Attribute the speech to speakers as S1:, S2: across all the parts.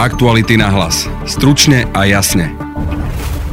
S1: Aktuality na hlas. Stručne a jasne.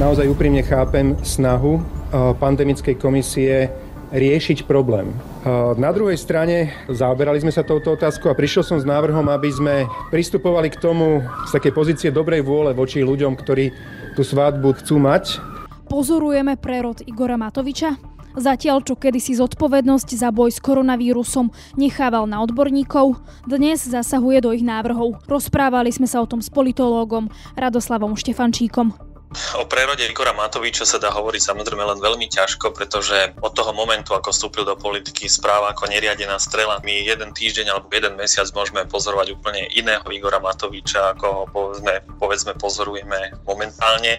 S2: Naozaj úprimne chápem snahu eh, pandemickej komisie riešiť problém. Eh, na druhej strane zaoberali sme sa touto otázkou a prišiel som s návrhom, aby sme pristupovali k tomu z takej pozície dobrej vôle voči ľuďom, ktorí tú svadbu chcú mať.
S3: Pozorujeme prerod Igora Matoviča? Zatiaľ, čo kedysi zodpovednosť za boj s koronavírusom nechával na odborníkov, dnes zasahuje do ich návrhov. Rozprávali sme sa o tom s politológom Radoslavom Štefančíkom.
S4: O prerode Igora Matoviča sa dá hovoriť samozrejme len veľmi ťažko, pretože od toho momentu, ako vstúpil do politiky, správa ako neriadená strela. My jeden týždeň alebo jeden mesiac môžeme pozorovať úplne iného Igora Matoviča, ako ho povedzme, povedzme pozorujeme momentálne.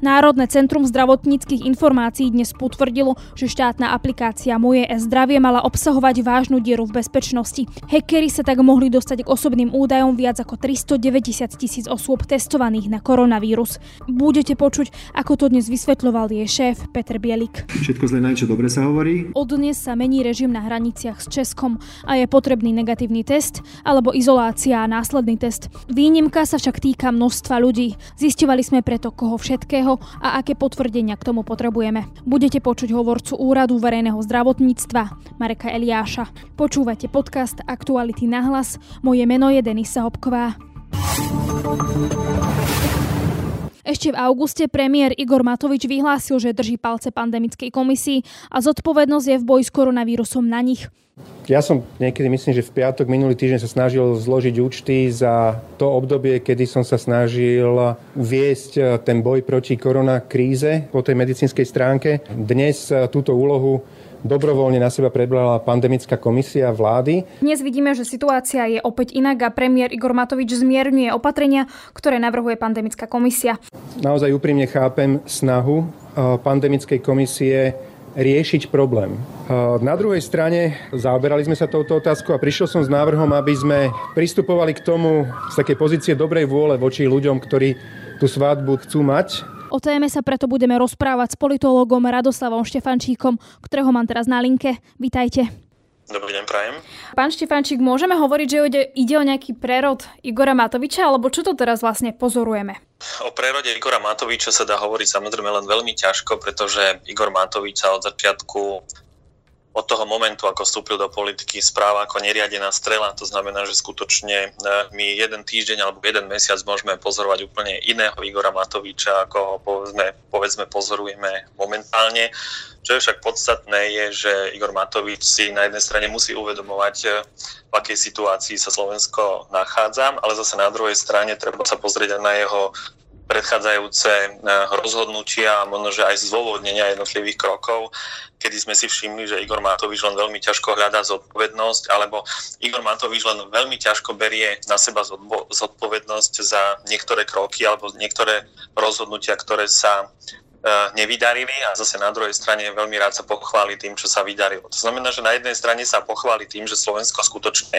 S3: Národné centrum zdravotníckých informácií dnes potvrdilo, že štátna aplikácia Moje e-zdravie mala obsahovať vážnu dieru v bezpečnosti. Hackeri sa tak mohli dostať k osobným údajom viac ako 390 tisíc osôb testovaných na koronavírus. Budete počuť, ako to dnes vysvetľoval jej šéf Peter Bielik.
S5: Všetko zle na čo dobre sa hovorí.
S3: Od dnes sa mení režim na hraniciach s Českom a je potrebný negatívny test alebo izolácia a následný test. Výnimka sa však týka množstva ľudí. Zistovali sme preto, koho všetkého všetkého a aké potvrdenia k tomu potrebujeme. Budete počuť hovorcu Úradu verejného zdravotníctva Mareka Eliáša. Počúvate podcast Aktuality na hlas. Moje meno je Denisa Hopková. Ešte v auguste premiér Igor Matovič vyhlásil, že drží palce pandemickej komisii a zodpovednosť je v boji s koronavírusom na nich.
S2: Ja som niekedy, myslím, že v piatok minulý týždeň sa snažil zložiť účty za to obdobie, kedy som sa snažil viesť eh, ten boj proti koronakríze po tej medicínskej stránke. Dnes eh, túto úlohu dobrovoľne na seba prebrala pandemická komisia vlády.
S3: Dnes vidíme, že situácia je opäť inak a premiér Igor Matovič zmierňuje opatrenia, ktoré navrhuje pandemická komisia.
S2: Naozaj úprimne chápem snahu eh, pandemickej komisie riešiť problém. Na druhej strane zaoberali sme sa touto otázkou a prišiel som s návrhom, aby sme pristupovali k tomu z takej pozície dobrej vôle voči ľuďom, ktorí tú svadbu chcú mať
S3: O téme sa preto budeme rozprávať s politológom Radoslavom Štefančíkom, ktorého mám teraz na linke. Vítajte.
S4: Dobrý deň, prajem.
S3: Pán Štefančík, môžeme hovoriť, že ide, ide o nejaký prerod Igora Matoviča, alebo čo to teraz vlastne pozorujeme?
S4: O prerode Igora Matoviča sa dá hovoriť samozrejme len veľmi ťažko, pretože Igor Matovič sa od začiatku od toho momentu, ako vstúpil do politiky, správa ako neriadená strela. To znamená, že skutočne e, my jeden týždeň alebo jeden mesiac môžeme pozorovať úplne iného Igora Matoviča, ako ho povedzme, povedzme pozorujeme momentálne. Čo je však podstatné je, že Igor Matovič si na jednej strane musí uvedomovať, e, v akej situácii sa Slovensko nachádza, ale zase na druhej strane treba sa pozrieť aj na jeho predchádzajúce eh, rozhodnutia a možno, že aj zdôvodnenia jednotlivých krokov, kedy sme si všimli, že Igor Matovič len veľmi ťažko hľadá zodpovednosť, alebo Igor Matovič len veľmi ťažko berie na seba zodpovednosť za niektoré kroky alebo niektoré rozhodnutia, ktoré sa eh, nevydarili a zase na druhej strane veľmi rád sa pochváli tým, čo sa vydarilo. To znamená, že na jednej strane sa pochváli tým, že Slovensko skutočne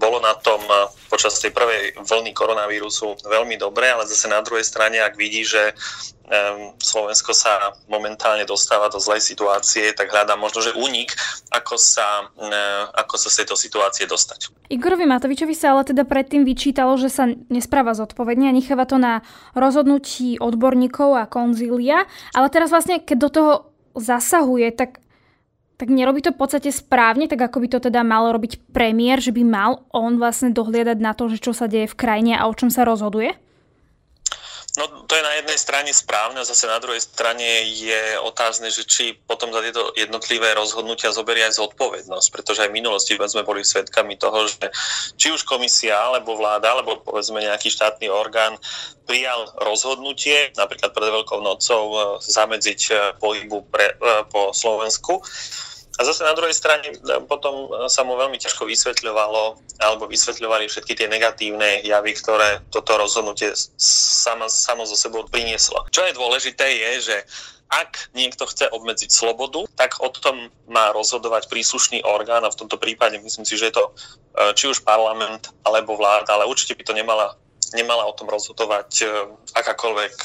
S4: bolo na tom eh, počas tej prvej vlny koronavírusu veľmi dobre, ale zase na druhej strane, ak vidí, že Slovensko sa momentálne dostáva do zlej situácie, tak hľadá možno, že únik, ako sa, eh, ako sa z tejto situácie dostať.
S3: Igorovi Matovičovi sa ale teda predtým vyčítalo, že sa nespráva zodpovedne a necháva to na rozhodnutí odborníkov a konzília, ale teraz vlastne, keď do toho zasahuje, tak tak nerobí to v podstate správne, tak ako by to teda mal robiť premiér, že by mal on vlastne dohliadať na to, že čo sa deje v krajine a o čom sa rozhoduje?
S4: No to je na jednej strane správne, a zase na druhej strane je otázne, že či potom za tieto jednotlivé rozhodnutia zoberie aj zodpovednosť, pretože aj v minulosti sme boli svedkami toho, že či už komisia, alebo vláda, alebo povedzme nejaký štátny orgán prijal rozhodnutie, napríklad pred Veľkou nocou, e, zamedziť e, pohybu pre, e, po Slovensku a zase na druhej strane e, potom e, sa mu veľmi ťažko vysvetľovalo alebo vysvetľovali všetky tie negatívne javy, ktoré toto rozhodnutie samo, samo zo sebou prinieslo. Čo je dôležité je, že ak niekto chce obmedziť slobodu, tak o tom má rozhodovať príslušný orgán a v tomto prípade myslím si, že je to e, či už parlament alebo vláda, ale určite by to nemala, nemala o tom rozhodovať akákoľvek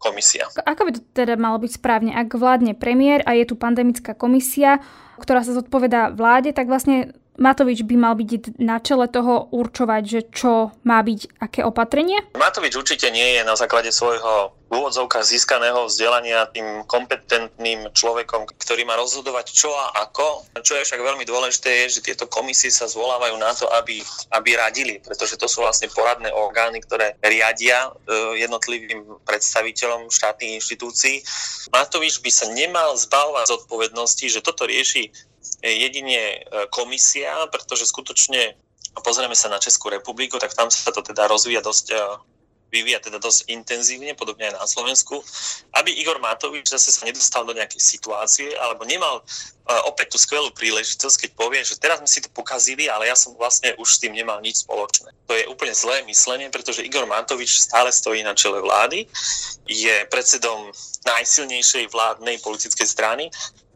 S4: komisia.
S3: Ako by to teda malo byť správne? Ak vládne premiér a je tu pandemická komisia, ktorá sa zodpovedá vláde, tak vlastne Matovič by mal byť na čele toho určovať, že čo má byť, aké opatrenie?
S4: Matovič určite nie je na základe svojho v úvodzovkách získaného vzdelania tým kompetentným človekom, ktorý má rozhodovať čo a ako. Čo je však veľmi dôležité je, že tieto komisie sa zvolávajú na to, aby, aby radili, pretože to sú vlastne poradné orgány, ktoré riadia e, jednotlivým predstaviteľom štátnych inštitúcií. Matovič by sa nemal zbavovať zodpovednosti, že toto rieši jedine e, komisia, pretože skutočne pozrieme sa na Českú republiku, tak tam sa to teda rozvíja dosť e, vyvíja teda dosť intenzívne, podobne aj na Slovensku, aby Igor Matovič zase sa nedostal do nejakej situácie alebo nemal opäť tú skvelú príležitosť, keď povie, že teraz sme si to pokazili, ale ja som vlastne už s tým nemal nič spoločné. To je úplne zlé myslenie, pretože Igor Matovič stále stojí na čele vlády, je predsedom najsilnejšej vládnej politickej strany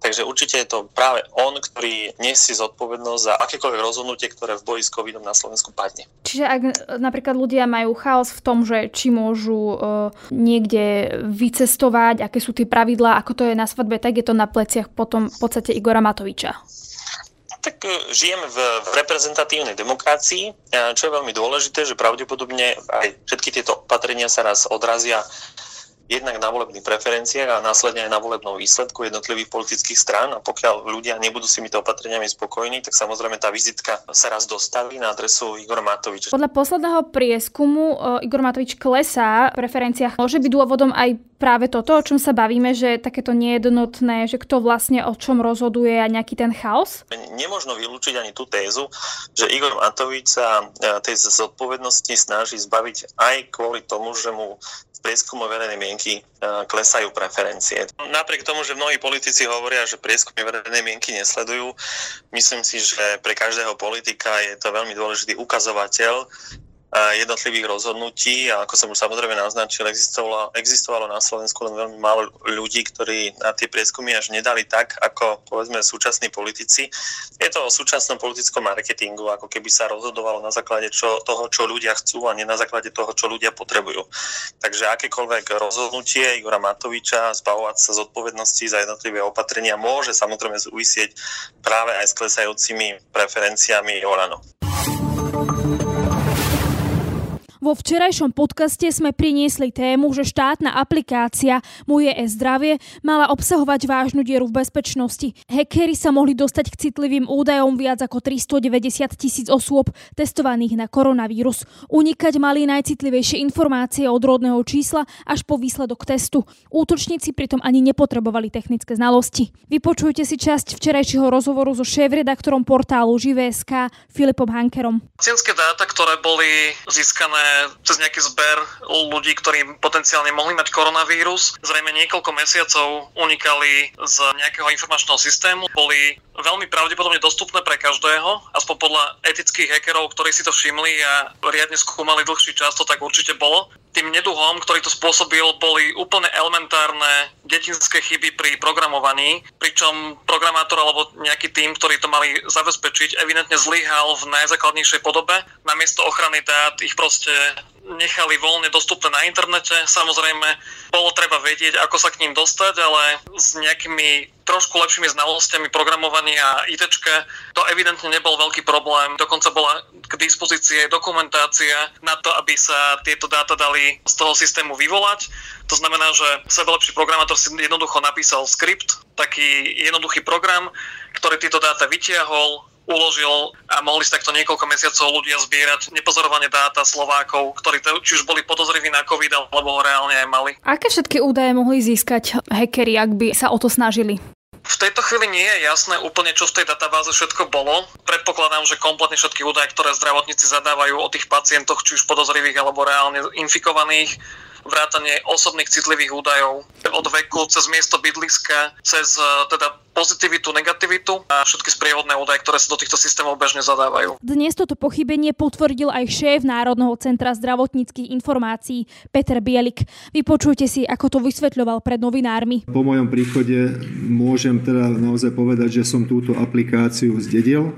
S4: Takže určite je to práve on, ktorý nesie zodpovednosť za akékoľvek rozhodnutie, ktoré v boji s covidom na Slovensku padne.
S3: Čiže ak napríklad ľudia majú chaos v tom, že či môžu uh, niekde vycestovať, aké sú tie pravidlá, ako to je na svadbe, tak je to na pleciach potom v podstate Igora Matoviča
S4: tak e, žijeme v, v reprezentatívnej demokracii, čo je veľmi dôležité, že pravdepodobne aj všetky tieto opatrenia sa raz odrazia jednak na volebných preferenciách a následne aj na volebnom výsledku jednotlivých politických strán a pokiaľ ľudia nebudú s týmito opatreniami spokojní, tak samozrejme tá vizitka sa raz dostaví na adresu Igor Matovič.
S3: Podľa posledného prieskumu e, Igor Matovič klesá v preferenciách. Môže byť dôvodom aj práve toto, o čom sa bavíme, že takéto nejednotné, že kto vlastne o čom rozhoduje a nejaký ten chaos?
S4: Nemožno vylúčiť ani tú tézu, že Igor Matovič sa e, tej zodpovednosti snaží zbaviť aj kvôli tomu, že mu prieskumu verejnej mienky e, klesajú preferencie. Napriek tomu, že mnohí politici hovoria, že prieskumy verejnej mienky nesledujú, myslím si, že pre každého politika je to veľmi dôležitý ukazovateľ jednotlivých rozhodnutí a ako som už samozrejme naznačil, existovalo, existovalo na Slovensku len veľmi málo ľudí, ktorí na tie prieskumy až nedali tak, ako povedzme súčasní politici. Je to o súčasnom politickom marketingu, ako keby sa rozhodovalo na základe čo, toho, čo ľudia chcú a nie na základe toho, čo ľudia potrebujú. Takže akékoľvek rozhodnutie Igora Matoviča zbavovať sa zodpovednosti za jednotlivé opatrenia môže samozrejme súvisieť práve aj s klesajúcimi preferenciami Olano.
S3: Vo včerajšom podcaste sme priniesli tému, že štátna aplikácia Moje e-zdravie mala obsahovať vážnu dieru v bezpečnosti. Hackery sa mohli dostať k citlivým údajom viac ako 390 tisíc osôb testovaných na koronavírus. Unikať mali najcitlivejšie informácie od rodného čísla až po výsledok testu. Útočníci pritom ani nepotrebovali technické znalosti. Vypočujte si časť včerajšieho rozhovoru so šéf-redaktorom portálu Živé.sk Filipom Hankerom.
S6: Pacientské dáta, ktoré boli získané cez nejaký zber ľudí, ktorí potenciálne mohli mať koronavírus. Zrejme niekoľko mesiacov unikali z nejakého informačného systému, boli veľmi pravdepodobne dostupné pre každého, aspoň podľa etických hackerov, ktorí si to všimli a riadne skúmali dlhší čas, to tak určite bolo. Tým neduhom, ktorý to spôsobil, boli úplne elementárne detinské chyby pri programovaní, pričom programátor alebo nejaký tým, ktorý to mali zabezpečiť, evidentne zlyhal v najzákladnejšej podobe. Namiesto ochrany dát ich proste nechali voľne dostupné na internete. Samozrejme, bolo treba vedieť, ako sa k ním dostať, ale s nejakými trošku lepšími znalosťami programovania a IT, to evidentne nebol veľký problém. Dokonca bola k dispozícii dokumentácia na to, aby sa tieto dáta dali z toho systému vyvolať. To znamená, že sebelepší programátor si jednoducho napísal skript, taký jednoduchý program, ktorý tieto dáta vytiahol, uložil a mohli sa takto niekoľko mesiacov ľudia zbierať nepozorovane dáta Slovákov, ktorí či už boli podozriví na COVID, alebo ho reálne aj mali.
S3: Aké všetky údaje mohli získať hackeri, ak by sa o to snažili?
S6: V tejto chvíli nie je jasné úplne, čo v tej databáze všetko bolo. Predpokladám, že kompletne všetky údaje, ktoré zdravotníci zadávajú o tých pacientoch, či už podozrivých alebo reálne infikovaných, vrátanie osobných citlivých údajov od veku cez miesto bydliska, cez e, teda pozitivitu, negativitu a všetky sprievodné údaje, ktoré sa do týchto systémov bežne zadávajú.
S3: Dnes toto pochybenie potvrdil aj šéf Národného centra zdravotníckých informácií Peter Bielik. Vypočujte si, ako to vysvetľoval pred novinármi.
S5: Po mojom príchode môžem teda naozaj povedať, že som túto aplikáciu zdedil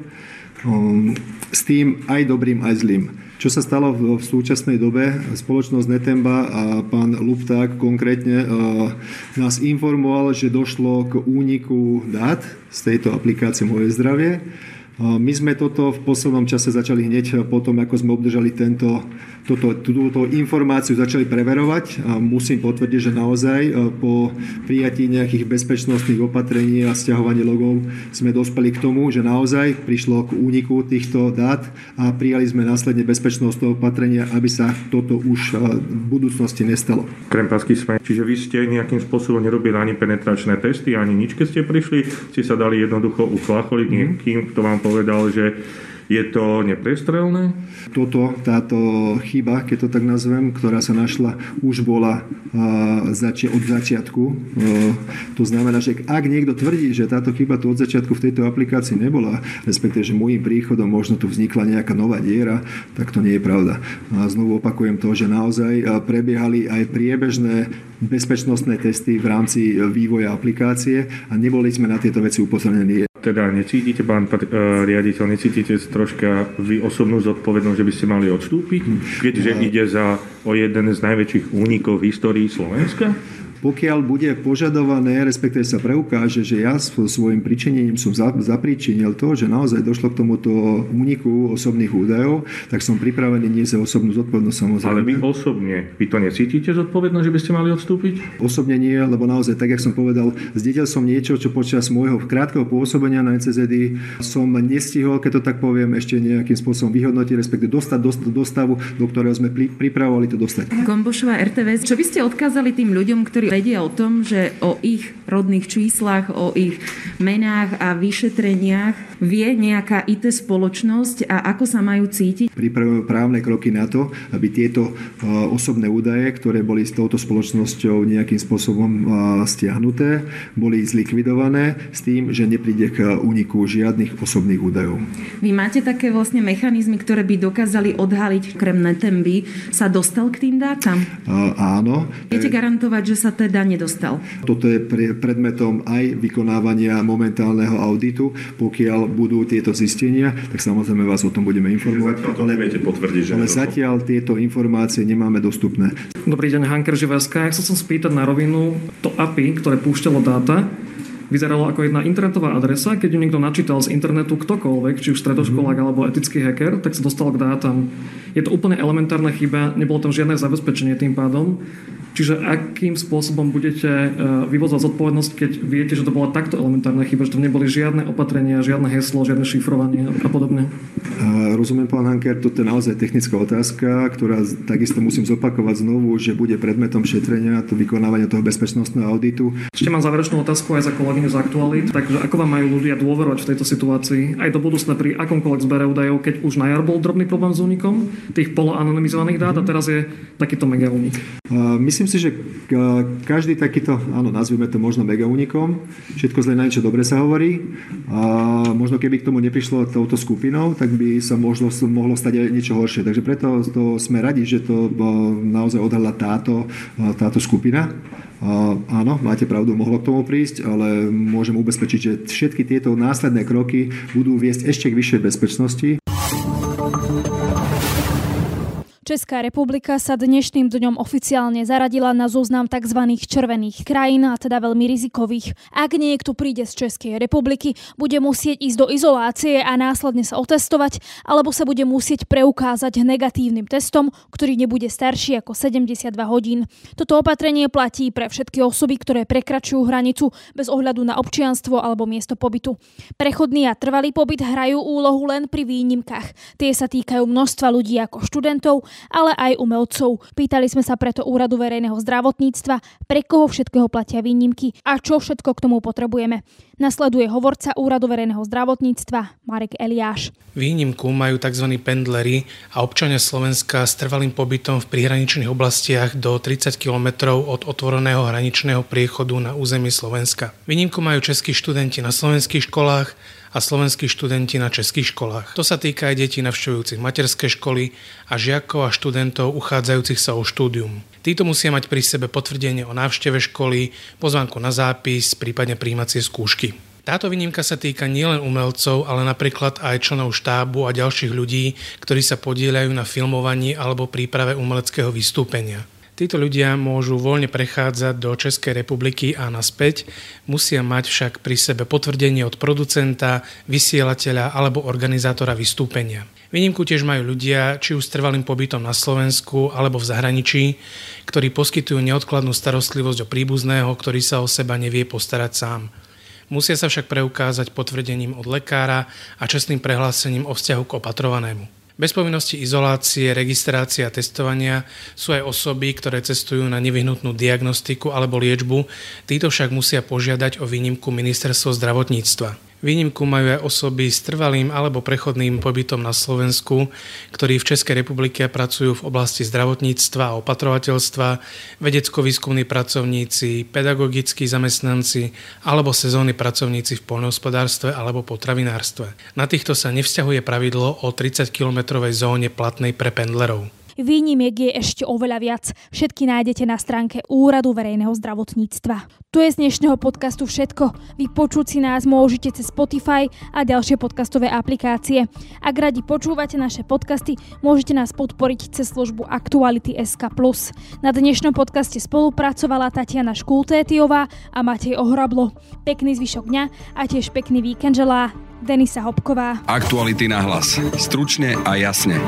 S5: um, s tým aj dobrým, aj zlým. Čo sa stalo v, súčasnej dobe? Spoločnosť Netemba a pán Lupták konkrétne uh, nás informoval, že došlo k úniku dát z tejto aplikácie Moje zdravie. My sme toto v poslednom čase začali hneď potom, ako sme obdržali tento, toto, túto informáciu, začali preverovať a musím potvrdiť, že naozaj e, po prijatí nejakých bezpečnostných opatrení a stiahovaní logov sme dospeli k tomu, že naozaj prišlo k úniku týchto dát a prijali sme následne bezpečnostné opatrenia, aby sa toto už e, v budúcnosti nestalo.
S7: Krempasky sme. Čiže vy ste nejakým spôsobom nerobili ani penetračné testy, ani nič, keď ste prišli, ste sa dali jednoducho uchlacholiť mm-hmm. niekým, kto vám povedal, že je to neprestrelné?
S5: Toto, táto chyba, keď to tak nazvem, ktorá sa našla, už bola zači- od začiatku. To znamená, že ak niekto tvrdí, že táto chyba tu od začiatku v tejto aplikácii nebola, respektíve, že môjim príchodom možno tu vznikla nejaká nová diera, tak to nie je pravda. A znovu opakujem to, že naozaj prebiehali aj priebežné bezpečnostné testy v rámci vývoja aplikácie a neboli sme na tieto veci upozornení
S7: teda necítite, pán uh, riaditeľ, necítite troška vy osobnú zodpovednosť, že by ste mali odstúpiť, keďže ide za o jeden z najväčších únikov v histórii Slovenska?
S5: Pokiaľ bude požadované, respektíve sa preukáže, že ja svojim pričinením som zapričinil to, že naozaj došlo k tomuto úniku osobných údajov, tak som pripravený nie za osobnú zodpovednosť samozrejme.
S7: Ale vy osobne, vy to necítite zodpovednosť, že by ste mali odstúpiť?
S5: Osobne nie, lebo naozaj, tak jak som povedal, zdedil som niečo, čo počas môjho krátkeho pôsobenia na NCZD som nestihol, keď to tak poviem, ešte nejakým spôsobom vyhodnotiť, respektíve dostať do, do stavu, do ktorého sme pripravovali to dostať.
S8: Gombošová RTVS, čo by ste odkázali tým ľuďom, ktorí vedia o tom, že o ich rodných číslach, o ich menách a vyšetreniach vie nejaká IT spoločnosť a ako sa majú cítiť?
S5: Pripravujeme právne kroky na to, aby tieto osobné údaje, ktoré boli s touto spoločnosťou nejakým spôsobom stiahnuté, boli zlikvidované s tým, že nepríde k úniku žiadnych osobných údajov.
S8: Vy máte také vlastne mechanizmy, ktoré by dokázali odhaliť kremné temby, sa dostal k tým dátam?
S5: áno.
S8: Viete garantovať, že sa teda nedostal.
S5: Toto je predmetom aj vykonávania momentálneho auditu. Pokiaľ budú tieto zistenia, tak samozrejme vás o tom budeme informovať.
S7: To neviete potvrdiť, že
S5: Ale zatiaľ tieto informácie nemáme dostupné.
S9: Dobrý deň, Hanker Živerská. Ja sa chcem spýtať na rovinu to API, ktoré púšťalo dáta, vyzeralo ako jedna internetová adresa. Keď ju niekto načítal z internetu ktokoľvek, či už stredoškolák mm-hmm. alebo etický hacker, tak sa dostal k dátam. Je to úplne elementárna chyba, nebolo tam žiadne zabezpečenie tým pádom. Čiže akým spôsobom budete e, vyvozať zodpovednosť, keď viete, že to bola takto elementárna chyba, že tam neboli žiadne opatrenia, žiadne heslo, žiadne šifrovanie a podobne?
S5: Rozumiem, pán Hanker, toto je naozaj technická otázka, ktorá takisto musím zopakovať znovu, že bude predmetom šetrenia, to vykonávania toho bezpečnostného auditu.
S9: Ešte mám záverečnú otázku aj za kolegyňu z aktualit. Takže ako vám majú ľudia dôverovať v tejto situácii aj do budúcna pri akomkoľvek zbere údajov, keď už na jar bol drobný problém s únikom tých poloanonymizovaných dát a teraz je takýto mega únik?
S5: Myslím si, že každý takýto, áno, nazvime to možno mega unikom, všetko zle na niečo dobre sa hovorí. A možno keby k tomu neprišlo touto skupinou, tak by sa možno, mohlo stať aj niečo horšie. Takže preto to sme radi, že to naozaj odhala táto, táto skupina. A áno, máte pravdu, mohlo k tomu prísť, ale môžem ubezpečiť, že všetky tieto následné kroky budú viesť ešte k vyššej bezpečnosti.
S3: Česká republika sa dnešným dňom oficiálne zaradila na zoznam tzv. červených krajín, a teda veľmi rizikových. Ak niekto príde z Českej republiky, bude musieť ísť do izolácie a následne sa otestovať, alebo sa bude musieť preukázať negatívnym testom, ktorý nebude starší ako 72 hodín. Toto opatrenie platí pre všetky osoby, ktoré prekračujú hranicu bez ohľadu na občianstvo alebo miesto pobytu. Prechodný a trvalý pobyt hrajú úlohu len pri výnimkách. Tie sa týkajú množstva ľudí ako študentov, ale aj umelcov. Pýtali sme sa preto Úradu verejného zdravotníctva, pre koho všetkého platia výnimky a čo všetko k tomu potrebujeme. Nasleduje hovorca Úradu verejného zdravotníctva Marek Eliáš.
S10: Výnimku majú tzv. pendlery a občania Slovenska s trvalým pobytom v prihraničných oblastiach do 30 km od otvoreného hraničného priechodu na území Slovenska. Výnimku majú českí študenti na slovenských školách, a slovenskí študenti na českých školách. To sa týka aj detí navštevujúcich materské školy a žiakov a študentov uchádzajúcich sa o štúdium. Títo musia mať pri sebe potvrdenie o návšteve školy, pozvánku na zápis, prípadne príjmacie skúšky. Táto výnimka sa týka nielen umelcov, ale napríklad aj členov štábu a ďalších ľudí, ktorí sa podielajú na filmovaní alebo príprave umeleckého vystúpenia. Títo ľudia môžu voľne prechádzať do Českej republiky a naspäť, musia mať však pri sebe potvrdenie od producenta, vysielateľa alebo organizátora vystúpenia. Výnimku tiež majú ľudia, či už s trvalým pobytom na Slovensku alebo v zahraničí, ktorí poskytujú neodkladnú starostlivosť o príbuzného, ktorý sa o seba nevie postarať sám. Musia sa však preukázať potvrdením od lekára a čestným prehlásením o vzťahu k opatrovanému. Bez povinnosti izolácie, registrácie a testovania sú aj osoby, ktoré cestujú na nevyhnutnú diagnostiku alebo liečbu, títo však musia požiadať o výnimku ministerstvo zdravotníctva. Výnimku majú aj osoby s trvalým alebo prechodným pobytom na Slovensku, ktorí v Českej republike pracujú v oblasti zdravotníctva a opatrovateľstva, vedecko-výskumní pracovníci, pedagogickí zamestnanci alebo sezónni pracovníci v poľnohospodárstve alebo potravinárstve. Na týchto sa nevzťahuje pravidlo o 30-kilometrovej zóne platnej pre pendlerov.
S3: Výnimiek je ešte oveľa viac. Všetky nájdete na stránke Úradu verejného zdravotníctva. Tu je z dnešného podcastu všetko. Vypočuť si nás môžete cez Spotify a ďalšie podcastové aplikácie. Ak radi počúvate naše podcasty, môžete nás podporiť cez službu Aktuality SK+. Na dnešnom podcaste spolupracovala Tatiana Škultétiová a Matej Ohrablo. Pekný zvyšok dňa a tiež pekný víkend želá Denisa Hopková.
S1: Aktuality na hlas. Stručne a jasne.